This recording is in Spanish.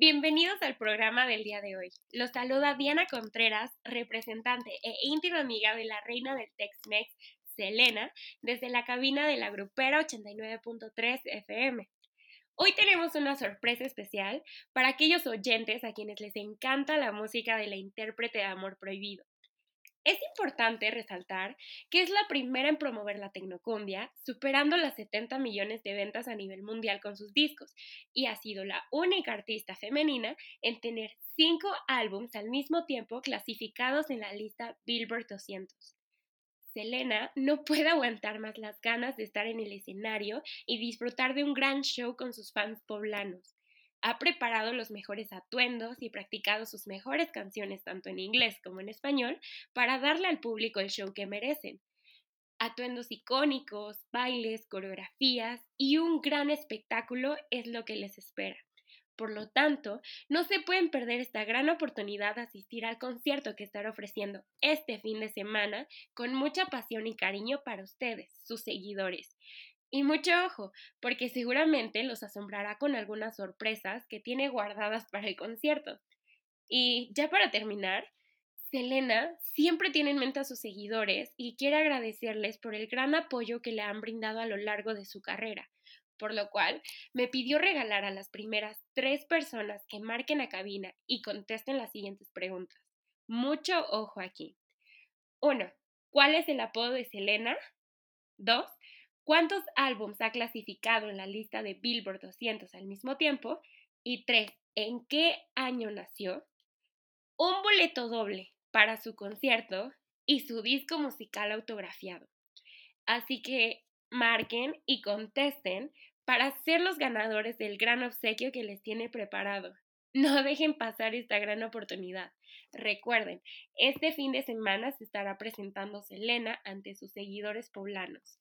Bienvenidos al programa del día de hoy. Los saluda Diana Contreras, representante e íntima amiga de la reina del Tex-Mex, Selena, desde la cabina de la grupera 89.3 FM. Hoy tenemos una sorpresa especial para aquellos oyentes a quienes les encanta la música de la intérprete de Amor Prohibido. Es importante resaltar que es la primera en promover la tecnocumbia, superando las 70 millones de ventas a nivel mundial con sus discos, y ha sido la única artista femenina en tener cinco álbums al mismo tiempo clasificados en la lista Billboard 200. Selena no puede aguantar más las ganas de estar en el escenario y disfrutar de un gran show con sus fans poblanos ha preparado los mejores atuendos y practicado sus mejores canciones tanto en inglés como en español para darle al público el show que merecen. Atuendos icónicos, bailes, coreografías y un gran espectáculo es lo que les espera. Por lo tanto, no se pueden perder esta gran oportunidad de asistir al concierto que estará ofreciendo este fin de semana con mucha pasión y cariño para ustedes, sus seguidores. Y mucho ojo, porque seguramente los asombrará con algunas sorpresas que tiene guardadas para el concierto. Y ya para terminar, Selena siempre tiene en mente a sus seguidores y quiere agradecerles por el gran apoyo que le han brindado a lo largo de su carrera, por lo cual me pidió regalar a las primeras tres personas que marquen a cabina y contesten las siguientes preguntas. Mucho ojo aquí. 1. ¿Cuál es el apodo de Selena? 2. ¿Cuántos álbums ha clasificado en la lista de Billboard 200 al mismo tiempo? Y tres, ¿en qué año nació? Un boleto doble para su concierto y su disco musical autografiado. Así que marquen y contesten para ser los ganadores del gran obsequio que les tiene preparado. No dejen pasar esta gran oportunidad. Recuerden, este fin de semana se estará presentando Selena ante sus seguidores poblanos.